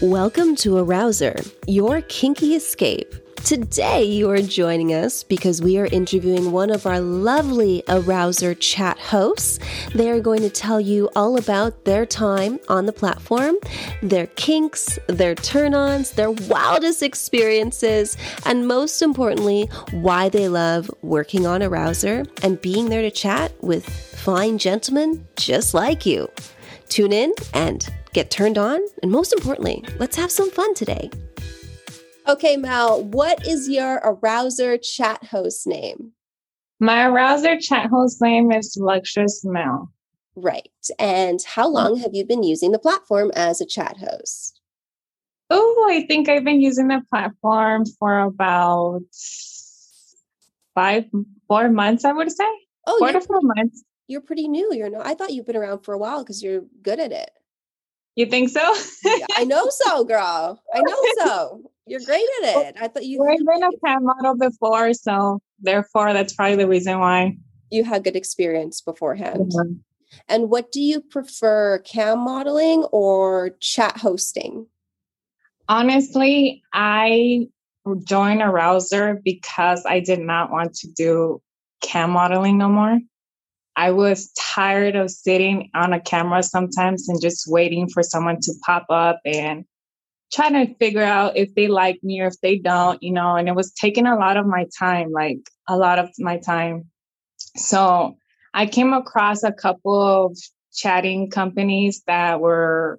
Welcome to Arousr, your kinky escape. Today, you are joining us because we are interviewing one of our lovely Arousr chat hosts. They are going to tell you all about their time on the platform, their kinks, their turn ons, their wildest experiences, and most importantly, why they love working on Arousr and being there to chat with fine gentlemen just like you. Tune in and get turned on, and most importantly, let's have some fun today. Okay, Mel, what is your Arousr chat host name? My Arousr chat host name is Luxurious Mel. Right. And how mm. long have you been using the platform as a chat host? Oh, I think I've been using the platform for about five, four months, I would say. Oh, four to four months. You're pretty new. You're not. I thought you've been around for a while because you're good at it. You think so? yeah, I know so, girl. I know so. You're great at it. I thought you. I've been a cam model before, so therefore, that's probably the reason why you had good experience beforehand. Mm-hmm. And what do you prefer, cam modeling or chat hosting? Honestly, I joined Arousr because I did not want to do cam modeling no more. I was tired of sitting on a camera sometimes and just waiting for someone to pop up and trying to figure out if they like me or if they don't, you know, and it was taking a lot of my time, like a lot of my time. So I came across a couple of chatting companies that were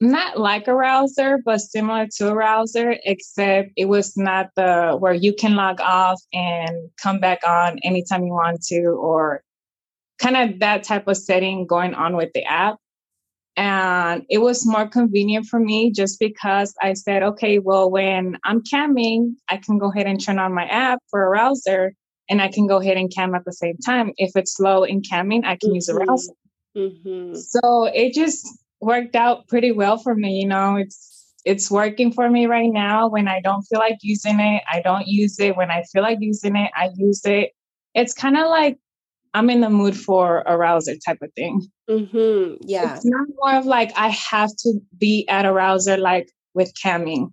not like Arousr, but similar to Arousr, except it was not the where you can log off and come back on anytime you want to, or kind of that type of setting going on with the app. And it was more convenient for me just because I said, okay, well, when I'm camming, I can go ahead and turn on my app for Arousr and I can go ahead and cam at the same time. If it's slow in camming, I can mm-hmm. use Arousr. Mm-hmm. So it just worked out pretty well for me. You know, it's it's working for me right now. When I don't feel like using it, I don't use it. When I feel like using it, I use it. It's kind of like I'm in the mood for Arousr type of thing. Mm-hmm. Yeah. It's not more of like I have to be at Arousr like with camming.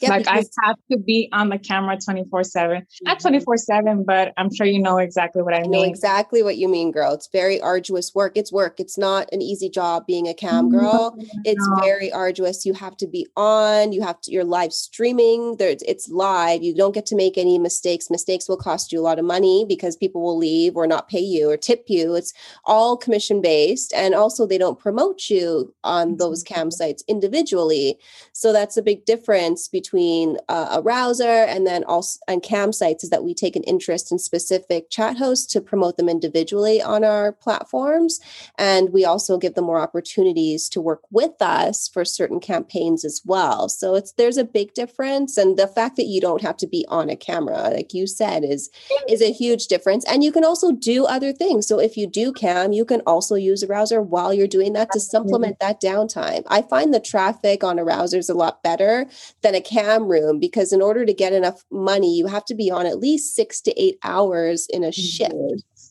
Yeah, like I have to be on the camera 24 7. Not mm-hmm. 24 7, but I'm sure you know exactly what I, I mean. know exactly what you mean, girl. It's very arduous work. It's work. It's not an easy job being a cam girl. No, it's no. very arduous. You have to be on, you have to, you're live streaming. There, it's live. You don't get to make any mistakes. Mistakes will cost you a lot of money because people will leave or not pay you or tip you. It's all commission based. And also, they don't promote you on those cam sites individually. So that's a big difference between between uh, Arousr and then also and cam sites is that we take an interest in specific chat hosts to promote them individually on our platforms. And we also give them more opportunities to work with us for certain campaigns as well. So it's there's a big difference. And the fact that you don't have to be on a camera like you said is is a huge difference. And you can also do other things. So if you do cam you can also use Arousr while you're doing that to supplement that downtime. I find the traffic on Arousr is a lot better than a cam cam room because in order to get enough money, you have to be on at least six to eight hours in a shift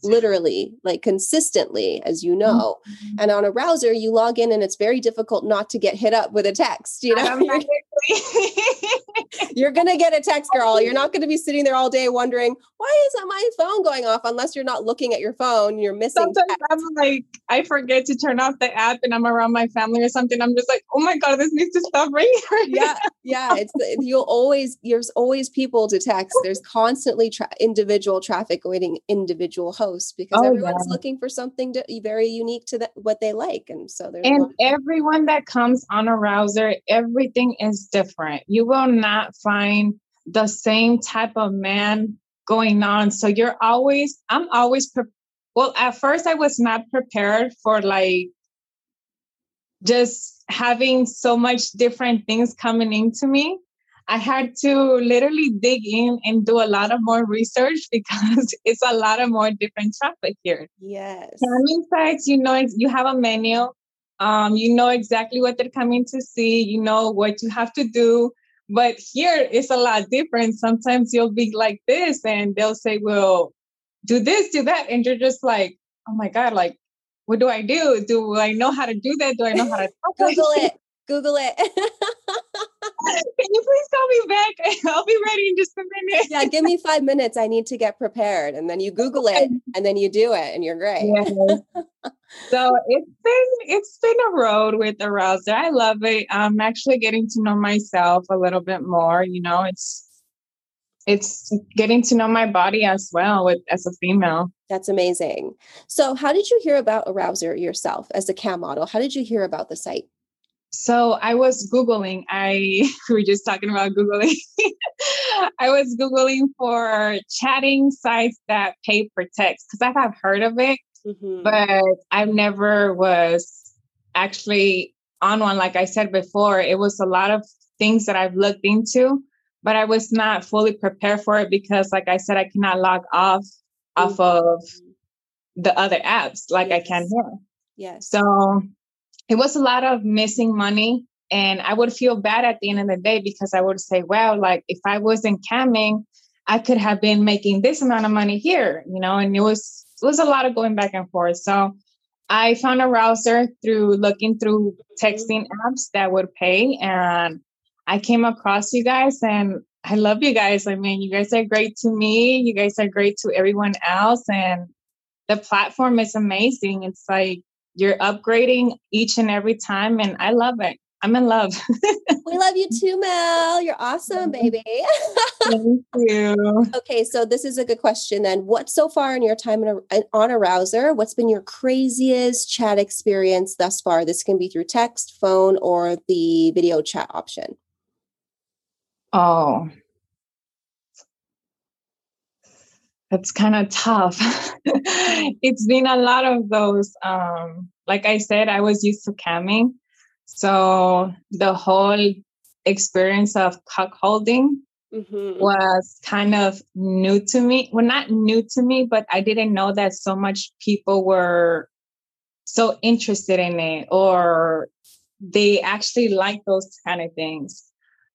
literally, like consistently, as you know. Mm-hmm. And on Arousr, you log in and it's very difficult not to get hit up with a text. You know, you're going to get a text, girl. You're not going to be sitting there all day wondering, why isn't my phone going off? Unless you're not looking at your phone, you're missing. Sometimes text. I'm like, I forget to turn off the app and I'm around my family or something. I'm just like, oh my God, this needs to stop ringing. yeah. Yeah. It's, you'll always, there's always people to text. There's constantly tra- individual traffic waiting individual hosts because oh, everyone's yeah. looking for something to, very unique to the, what they like and so there's and everyone that comes on a Arousr everything is different you will not find the same type of man going on so you're always i'm always pre- well at first i was not prepared for like just having so much different things coming into me I had to literally dig in and do a lot of more research because it's a lot of more different traffic here. Yes. Camming sites, you know, you have a menu. Um, you know exactly what they're coming to see. You know what you have to do. But here it's a lot different. Sometimes you'll be like this, and they'll say, "Well, do this, do that," and you're just like, "Oh my god!" Like, what do I do? Do I know how to do that? Do I know how to Google it? Google it. Can you please call me back? I'll be ready in just a minute. yeah, give me five minutes. I need to get prepared. And then you Google it and then you do it and you're great. Yes. so it's been it's been a road with Arousr. I love it. I'm actually getting to know myself a little bit more. You know, it's it's getting to know my body as well with as a female. That's amazing. So how did you hear about Arousr yourself as a cam model? How did you hear about the site? So I was Googling, I we were just talking about Googling. I was Googling for chatting sites that pay for text because I have heard of it, mm-hmm. but I never was actually on one. Like I said before, it was a lot of things that I've looked into, but I was not fully prepared for it because, like I said, I cannot log off mm-hmm. off of the other apps like yes. I can here. Yes. So it was a lot of missing money. And I would feel bad at the end of the day because I would say, well, like if I wasn't camming, I could have been making this amount of money here, you know, and it was it was a lot of going back and forth. So I found Arousr through looking through texting apps that would pay. And I came across you guys and I love you guys. I mean, you guys are great to me. You guys are great to everyone else. And the platform is amazing. It's like you're upgrading each and every time, and I love it. I'm in love. we love you too, Mel. You're awesome, baby. Thank you. Okay, so this is a good question then. What so far in your time on a, on Arousr, what's been your craziest chat experience thus far? This can be through text, phone, or the video chat option. Oh, that's kind of tough. it's been a lot of those. Um, like I said, I was used to camming. So the whole experience of cuckolding mm-hmm. was kind of new to me. Well, not new to me, but I didn't know that so much people were so interested in it or they actually like those kind of things.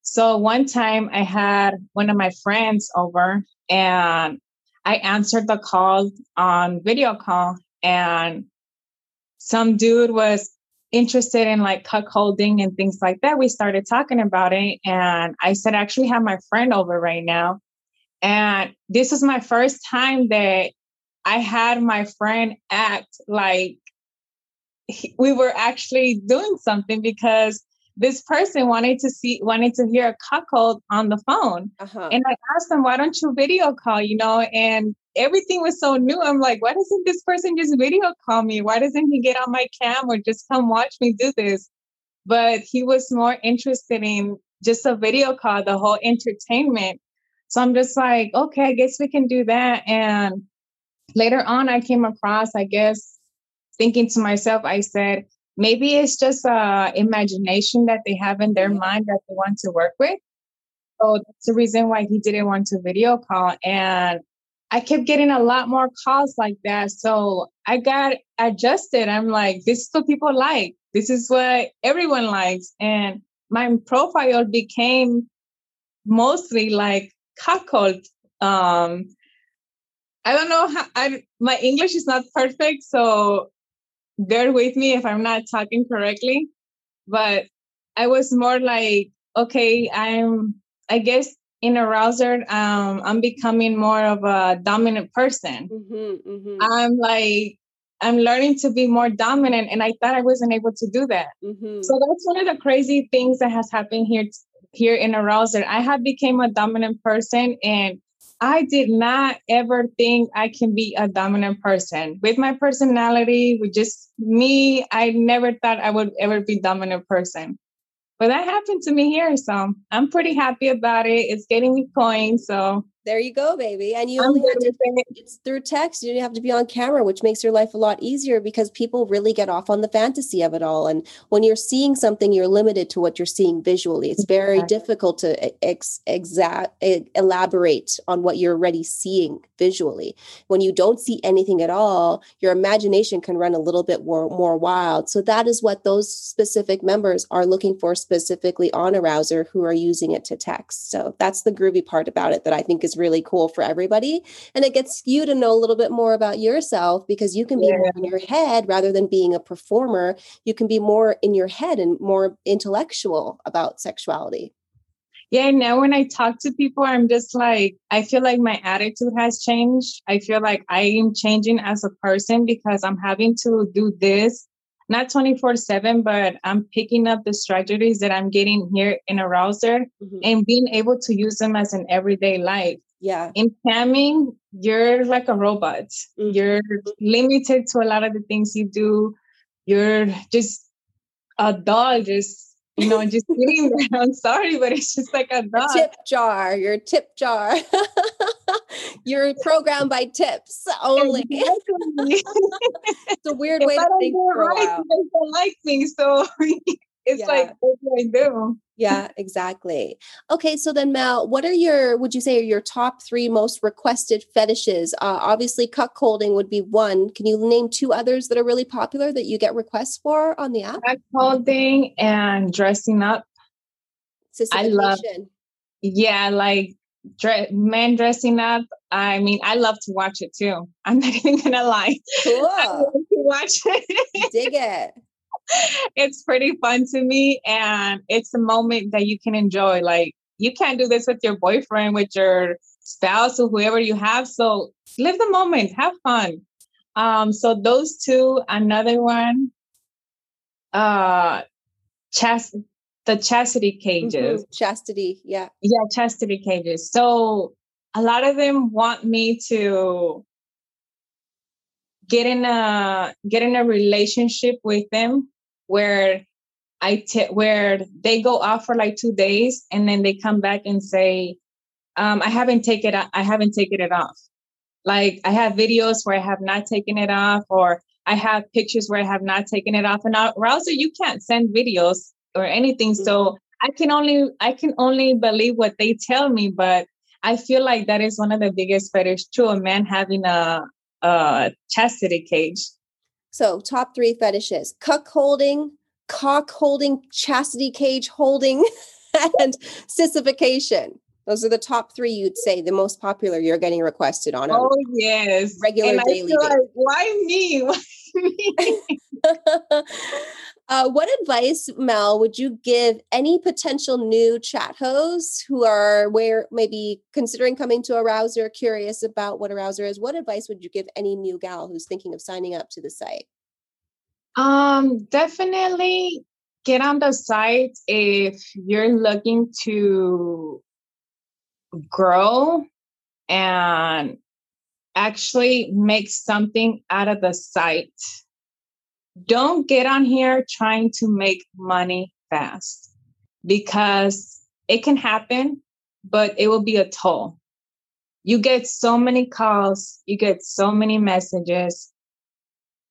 So one time I had one of my friends over and I answered the call on video call and some dude was interested in like cuckolding and things like that. We started talking about it and I said, I actually have my friend over right now. And this was my first time that I had my friend act like we were actually doing something because this person wanted to see wanted to hear a cuckold on the phone. Uh-huh. and i asked them why don't you video call? You know and everything was so new. I'm like why doesn't this person just video call me? Why doesn't he get on my cam or just come watch me do this? But he was more interested in just a video call the whole entertainment. So i'm just like okay i guess we can do that. And later on i came across i guess thinking to myself i said maybe it's just uh, imagination that they have in their mind that they want to work with. So that's the reason why he didn't want to video call. And I kept getting a lot more calls like that. So I got adjusted. I'm like, this is what people like. This is what everyone likes. And my profile became mostly like cuckold. Um, I don't know how I, my English is not perfect. So bear with me if I'm not talking correctly, but I was more like, okay, I'm, I guess in Arousr, um, I'm becoming more of a dominant person. Mm-hmm, mm-hmm. I'm like, I'm learning to be more dominant, and I thought I wasn't able to do that. Mm-hmm. So that's one of the crazy things that has happened here here in Arousr. I have became a dominant person, and I did not ever think I can be a dominant person. With my personality, with just me, I never thought I would ever be a dominant person. But that happened to me here, so I'm pretty happy about it. It's getting me coins, so there you go, baby. And you only have to, it's through text. You don't have to be on camera, which makes your life a lot easier because people really get off on the fantasy of it all. And when you're seeing something, you're limited to what you're seeing visually. It's very exactly. difficult to ex- exact elaborate on what you're already seeing visually. When you don't see anything at all, your imagination can run a little bit more, more wild. So that is what those specific members are looking for specifically on Arousr who are using it to text. So that's the groovy part about it that I think is is really cool for everybody. And it gets you to know a little bit more about yourself because you can be yeah. more in your head rather than being a performer. You can be more in your head and more intellectual about sexuality. Yeah, now when I talk to people, I'm just like, I feel like my attitude has changed. I feel like I am changing as a person because I'm having to do this not 24 7, but I'm picking up the strategies that I'm getting here in Arousr mm-hmm. and being able to use them as an everyday life. Yeah. In camming, you're like a robot. Mm-hmm. You're limited to a lot of the things you do. You're just a doll, just you know, just sitting there. I'm sorry, but it's just like a dog. tip jar. Your tip jar. You're programmed by tips only. it's a weird if way to think. Right, they don't like me, so it's yeah. like what do I do? Yeah, exactly. Okay, so then Mel, what are your would you say are your top three most requested fetishes? Uh, obviously, cuckolding would be one. Can you name two others that are really popular that you get requests for on the app? Cuckolding and dressing up. I love. Yeah, like dre- men dressing up. I mean, I love to watch it too. I'm not even gonna lie. Cool. I love to watch it. Dig it. it's pretty fun to me, and it's a moment that you can enjoy. Like you can't do this with your boyfriend, with your spouse, or whoever you have. So live the moment, have fun. Um, so those two. Another one, uh, chast the chastity cages. Mm-hmm. Chastity, yeah. Yeah, chastity cages. So a lot of them want me to get in a get in a relationship with them where I t- where they go off for like two days and then they come back and say, um, I haven't taken it I haven't taken it off. Like I have videos where I have not taken it off, or I have pictures where I have not taken it off. And also you can't send videos or anything. Mm-hmm. So I can only I can only believe what they tell me, but I feel like that is one of the biggest fetish too, a man having a a chastity cage. So top three fetishes: cuck holding, cock holding, chastity cage holding, and sissification. Those are the top three you'd say the most popular you're getting requested on. Oh yes, regular and daily. Like, why me? Why me? uh, what advice, Mel, would you give any potential new chat hosts who are where maybe considering coming to Arousr, curious about what Arousr is? What advice would you give any new gal who's thinking of signing up to the site? Um, definitely get on the site if you're looking to grow and actually make something out of the site don't get on here trying to make money fast because it can happen, but it will be a toll. You get so many calls, you get so many messages.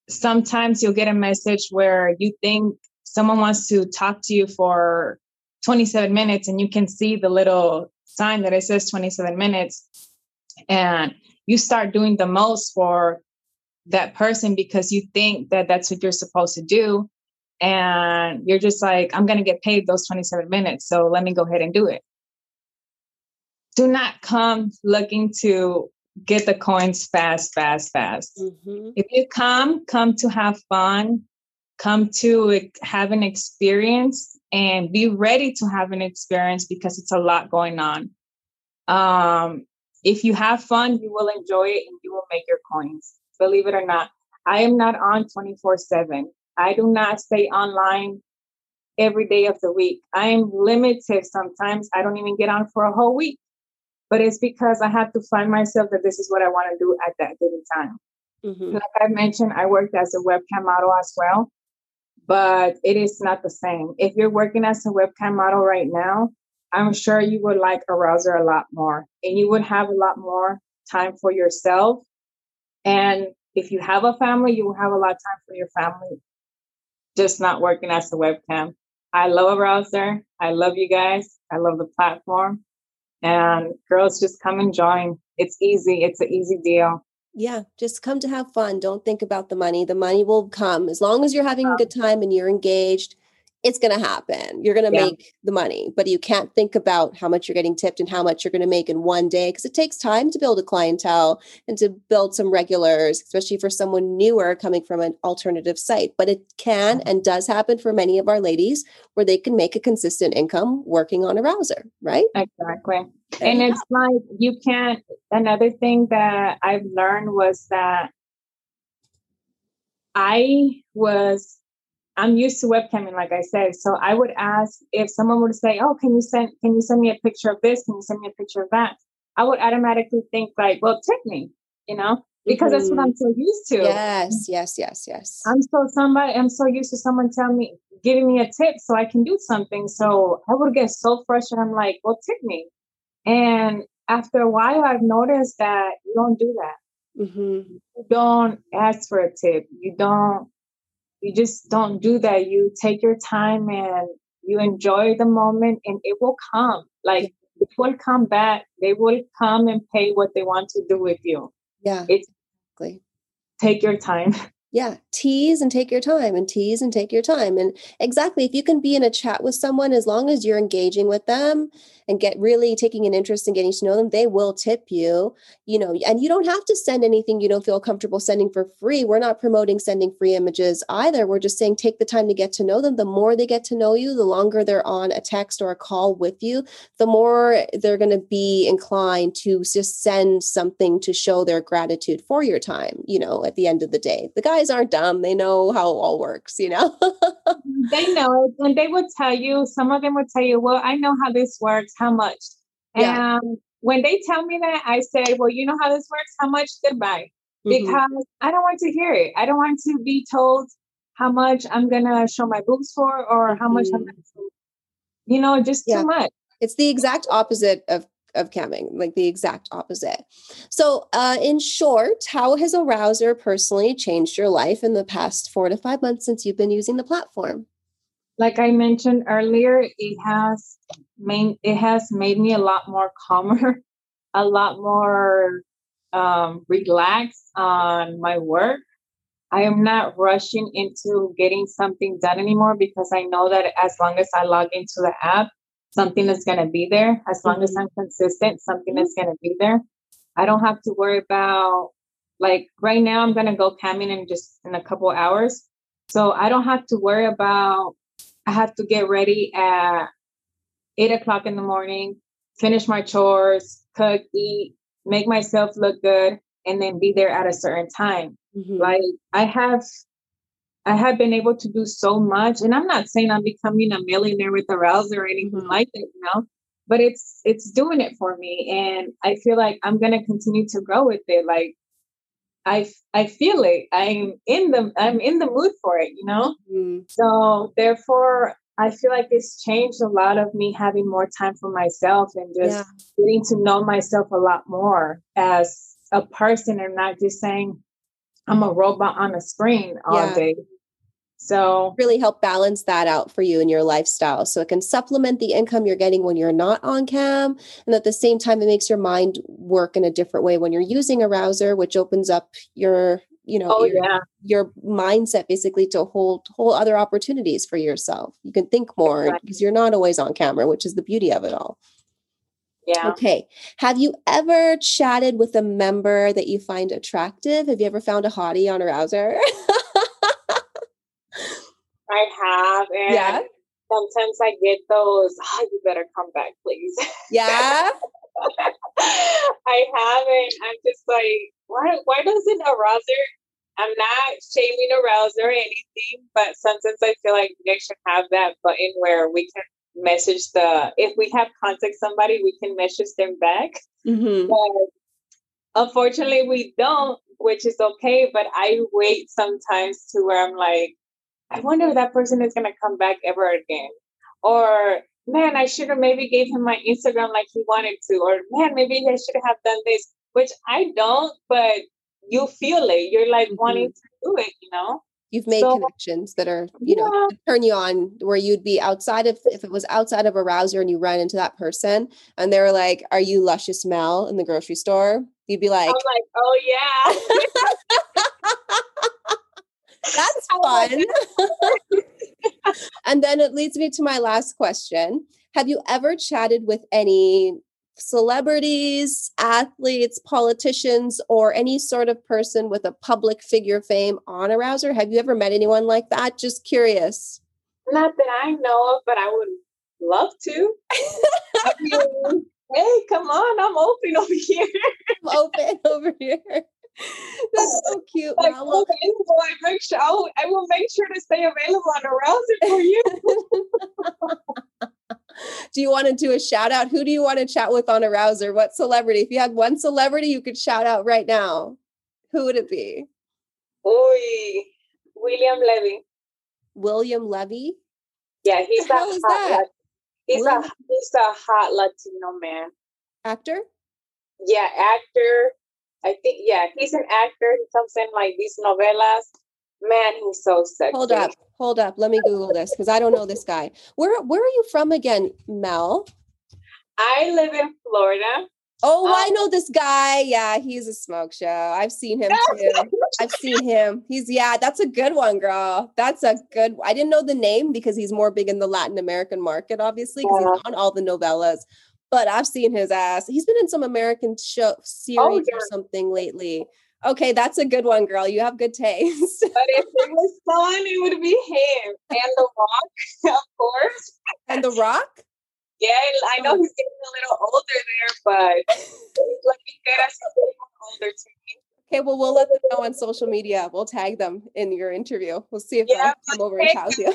Sometimes you'll get a message where you think someone wants to talk to you for 27 minutes and you can see the little sign that it says 27 minutes and you start doing the most for that person because you think that that's what you're supposed to do. And you're just like i'm going to get paid those 27 minutes so let me go ahead and do it. Do not come looking to get the coins fast fast fast. Mm-hmm. if you come come to have fun come to have an experience and be ready to have an experience because it's a lot going on. Um, if you have fun you will enjoy it and you will make your coins believe it or not. I am not on 24 7. I do not stay online every day of the week. I am limited sometimes. I don't even get on for a whole week. But it's because I have to find myself that this is what I want to do at that given time. Mm-hmm. Like I mentioned, I worked as a webcam model as well, but it is not the same. If you're working as a webcam model right now, I'm sure you would like Arousr a lot more and you would have a lot more time for yourself and if you have a family, you will have a lot of time for your family, just not working as a webcam. I love Arousr. I love you guys. I love the platform. And girls, just come and join. It's easy. It's an easy deal. Yeah, just come to have fun. Don't think about the money. The money will come as long as you're having a um good time and you're engaged. It's going to happen. You're going to yeah. make the money, but you can't think about how much you're getting tipped and how much you're going to make in one day because it takes time to build a clientele and to build some regulars, especially for someone newer coming from an alternative site. But it can mm-hmm. and does happen for many of our ladies where they can make a consistent income working on Arousr, right? Exactly. And it's like you can't. Another thing that I've learned was that I was I'm used to webcamming, like I said. So I would ask if someone would say, "Oh, can you send can you send me a picture of this? Can you send me a picture of that?" I would automatically think like, "Well, tip me," you know, because mm-hmm. that's what mm-hmm. I'm so used to. Yes, yes, yes, yes. I'm so somebody. I'm so used to someone telling me, giving me a tip so I can do something. So I would get so frustrated. I'm like, "Well, tip me," and after a while, I've noticed that you don't do that. Mm-hmm. You don't ask for a tip. You don't you just don't do that. You take your time and you enjoy the moment and it will come. Like it will come back. They will come and pay what they want to do with you. Yeah. It's exactly. take your time. yeah tease and take your time and tease and take your time. And exactly if you can be in a chat with someone as long as you're engaging with them and get really taking an interest in getting to know them they will tip you you know and you don't have to send anything you don't feel comfortable sending for free. We're not promoting sending free images either. We're just saying take the time to get to know them. The more they get to know you the longer they're on a text or a call with you the more they're going to be inclined to just send something to show their gratitude for your time you know at the end of the day. The guy guys aren't dumb. They know how it all works, you know? they know it. And they would tell you, some of them would tell you, well, I know how this works. How much? Yeah. And when they tell me that, I say, well, you know how this works? How much? Goodbye. Mm-hmm. Because I don't want to hear it. I don't want to be told how much I'm going to show my boobs for or how much I'm mm-hmm. going to, you know, just yeah. too much. It's the exact opposite of of camming, like the exact opposite. So, uh, in short, how has Arousr personally changed your life in the past four to five months since you've been using the platform? Like I mentioned earlier, it has made it has made me a lot more calmer, a lot more um, relaxed on my work. I am not rushing into getting something done anymore because I know that as long as I log into the app, something is going to be there. As long as mm-hmm. I'm consistent, something is going to be there. I don't have to worry about like right now I'm going to go camming in just in a couple hours. So I don't have to worry about I have to get ready at eight o'clock in the morning, finish my chores, cook, eat, make myself look good, and then be there at a certain time. Mm-hmm. Like I have I have been able to do so much. And I'm not saying I'm becoming a millionaire with Arousr or anything mm-hmm. like that, you know, but it's it's doing it for me. And I feel like I'm gonna continue to grow with it. Like I I feel it. I'm in the I'm in the mood for it, you know? Mm-hmm. So therefore I feel like it's changed a lot of me having more time for myself and just yeah. getting to know myself a lot more as a person and not just saying I'm a mm-hmm. robot on a screen all yeah. day. So, really help balance that out for you in your lifestyle. So, it can supplement the income you're getting when you're not on cam. And at the same time, it makes your mind work in a different way when you're using Arousr, which opens up your you know oh, your, yeah. your mindset basically to hold whole other opportunities for yourself you can think more because you're not always on camera which is the beauty of it all yeah. Okay. Have you ever chatted with a member that you find attractive? Have you ever found a hottie on Arousr? I have. And yeah. sometimes I get those, oh, you better come back, please. Yeah. I haven't. I'm just like, why why doesn't Arousr I'm not shaming Arousr or anything, but sometimes I feel like they should have that button where we can message the if we have contact somebody we can message them back mm-hmm. but unfortunately we don't which is okay but i wait sometimes to where i'm like i wonder if that person is going to come back ever again or man i should have maybe gave him my instagram like he wanted to or man maybe i should have done this which i don't but you feel it you're like mm-hmm. wanting to do it you know you've made so, connections that are you yeah. know turn you on where you'd be outside of if it was outside of Arousr and you run into that person and they're like are you luscious mel in the grocery store you'd be like i'm like oh yeah that's fun and then it leads me to my last question. Have you ever chatted with any celebrities, athletes, politicians, or any sort of person with a public figure fame on Arousr? Have you ever met anyone like that? Just curious. Not that I know of, but I would love to. I mean, hey, come on, I'm open over here. I'm open over here. That's so cute. Like, well, I make sure I'll, oh, I will make sure to stay available on Arousr for you. do you want to do a shout out? Who do you want to chat with on Arousr? What celebrity? If you had one celebrity you could shout out right now, who would it be? Uy, William Levy. William Levy? Yeah, he's a hot. That? He's William? a he's a hot Latino man. Actor? Yeah, actor. I think yeah, he's an actor. He comes in like these novelas. Man, he's so sexy. Hold up, hold up. Let me Google this because I don't know this guy. Where where are you from again, Mel? I live in Florida. Oh, um, I know this guy. Yeah, he's a smoke show. I've seen him too. I've seen him. He's yeah, that's a good one, girl. That's a good. I didn't know the name because he's more big in the Latin American market, obviously, because yeah. he's on all the novellas but I've seen his ass. He's been in some American show oh, series oh, yeah. or something lately. Okay, that's a good one, girl. You have good taste. but if it was fun, it would be him and The Rock, of course. And The Rock? Yeah, I know he's getting a little older there, but let me get us older too. Okay, well, we'll let them know on social media. We'll tag them in your interview. We'll see if yeah, they'll come over and house you.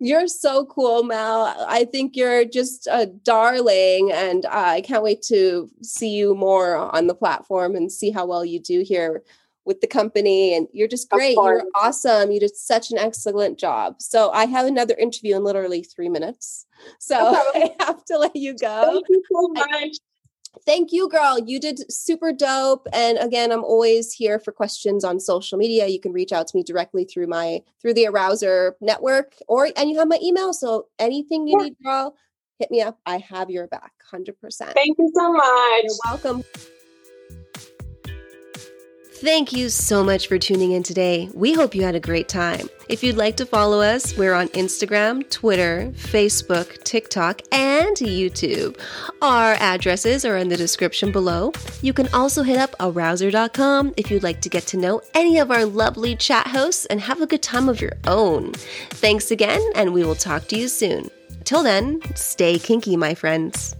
You're so cool, Mel. I think you're just a darling, and uh, I can't wait to see you more on the platform and see how well you do here with the company. And you're just great. You're awesome. You did such an excellent job. So I have another interview in literally three minutes. So I have to let you go. Thank you so much. Thank you, girl. You did super dope. And again, I'm always here for questions on social media. You can reach out to me directly through my through the Arousr network, or and you have my email. So anything you yeah. need, girl, hit me up. I have your back, hundred percent. Thank you so much. You're welcome. Thank you so much for tuning in today. We hope you had a great time. If you'd like to follow us, we're on Instagram, Twitter, Facebook, TikTok, and YouTube. Our addresses are in the description below. You can also hit up arousr.com if you'd like to get to know any of our lovely chat hosts and have a good time of your own. Thanks again, and we will talk to you soon. Till then, stay kinky, my friends.